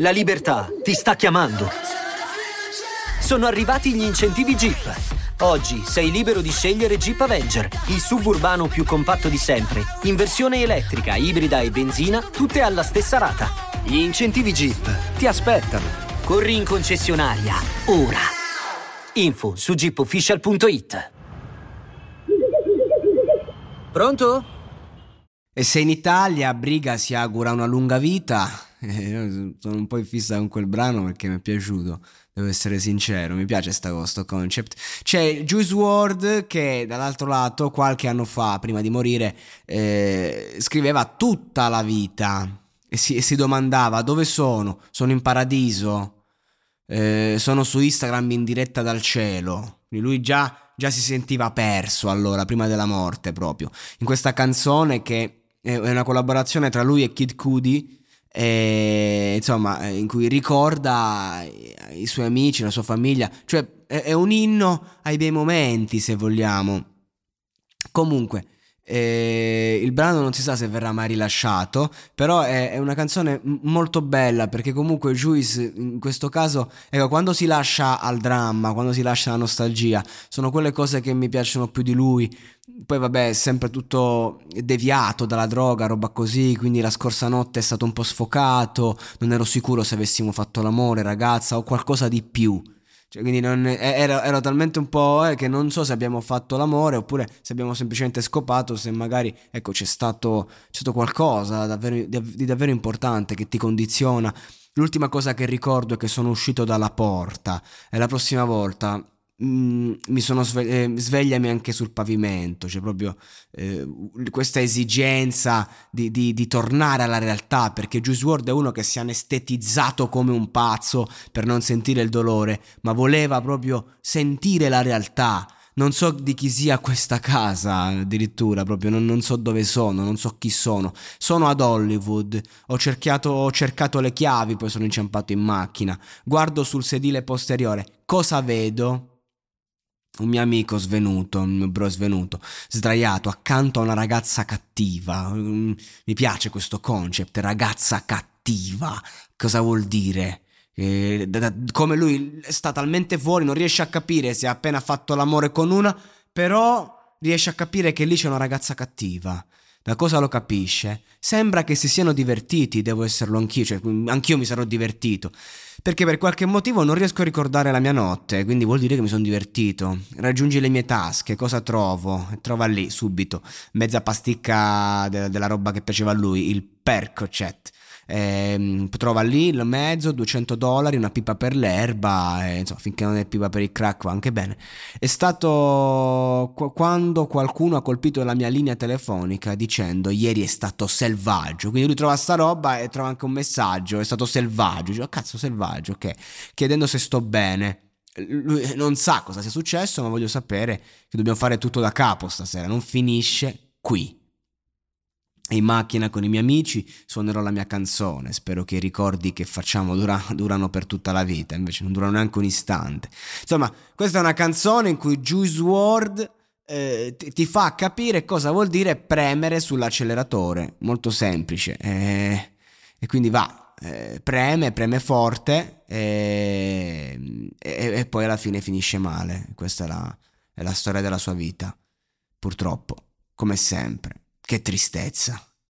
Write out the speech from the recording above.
La libertà ti sta chiamando. Sono arrivati gli incentivi Jeep. Oggi sei libero di scegliere Jeep Avenger, il suburbano più compatto di sempre, in versione elettrica, ibrida e benzina, tutte alla stessa rata. Gli incentivi Jeep ti aspettano. Corri in concessionaria, ora. Info su jeepofficial.it. Pronto? E se in Italia Briga si augura una lunga vita, eh, sono un po' in fissa con quel brano perché mi è piaciuto, devo essere sincero, mi piace sta, questo concept. C'è Juice WRLD che dall'altro lato qualche anno fa, prima di morire, eh, scriveva tutta la vita e si, e si, domandava dove sono? Sono in paradiso? Eh, sono su Instagram in diretta dal cielo? Lui già, già si sentiva perso allora, prima della morte proprio, in questa canzone che è una collaborazione tra lui e Kid Cudi. E, insomma, in cui ricorda i suoi amici, la sua famiglia, cioè è, è un inno ai bei momenti, se vogliamo. Comunque, eh, il brano non si sa se verrà mai rilasciato, però è, è una canzone m- molto bella perché comunque Juice in questo caso, ecco, quando si lascia al dramma, quando si lascia alla nostalgia, sono quelle cose che mi piacciono più di lui. Poi vabbè, è sempre tutto deviato dalla droga, roba così, quindi la scorsa notte è stato un po' sfocato, non ero sicuro se avessimo fatto l'amore, ragazza, o qualcosa di più. Cioè, quindi non, ero, ero, talmente un po' eh, che non so se abbiamo fatto l'amore oppure se abbiamo semplicemente scopato, se magari ecco, c'è, stato, c'è stato qualcosa davvero, di, di davvero importante che ti condiziona. L'ultima cosa che ricordo è che sono uscito dalla porta e la prossima volta Mm, mi sono sve- eh, svegliami anche sul pavimento, c'è proprio eh, questa esigenza di, di, di, tornare alla realtà, perché Juice WRLD è uno che si è anestetizzato come un pazzo per non sentire il dolore, ma voleva proprio sentire la realtà. Non so di chi sia questa casa, addirittura, proprio non, non so dove sono, non so chi sono. Sono ad Hollywood, ho cercato, ho cercato le chiavi, poi sono inciampato in macchina. Guardo sul sedile posteriore, cosa vedo? Un mio amico svenuto, un mio bro svenuto, sdraiato accanto a una ragazza cattiva. Mm, mi piace questo concept, ragazza cattiva. Cosa vuol dire? Eh, da, da, come lui sta talmente fuori, non riesce a capire se ha appena fatto l'amore con una, però riesce a capire che lì c'è una ragazza cattiva. Da cosa lo capisce? Sembra che si siano divertiti, devo esserlo anch'io, cioè anch'io mi sarò divertito. Perché per qualche motivo non riesco a ricordare la mia notte, quindi vuol dire che mi sono divertito. Raggiungi le mie tasche, cosa trovo? Trova lì, subito, mezza pasticca de- della roba che piaceva a lui, il Percocet eh, trova lì il mezzo, 200 dollari, una pipa per l'erba, e, insomma, finché non è pipa per il crack va anche bene. È stato qu- quando qualcuno ha colpito la mia linea telefonica dicendo ieri è stato selvaggio, quindi lui trova sta roba e trova anche un messaggio, è stato selvaggio, dice, oh, cazzo selvaggio, ok, chiedendo se sto bene. Lui non sa cosa sia successo, ma voglio sapere che dobbiamo fare tutto da capo stasera, non finisce qui in macchina con i miei amici suonerò la mia canzone. Spero che i ricordi che facciamo dura, durano per tutta la vita, invece non durano neanche un istante. Insomma, questa è una canzone in cui Juice WRLD eh, ti, fa capire cosa vuol dire premere sull'acceleratore. Molto semplice. Eh, e quindi va, eh, preme, preme forte e, e, e, poi alla fine finisce male. Questa è la, è la storia della sua vita. Purtroppo, come sempre. Che tristezza.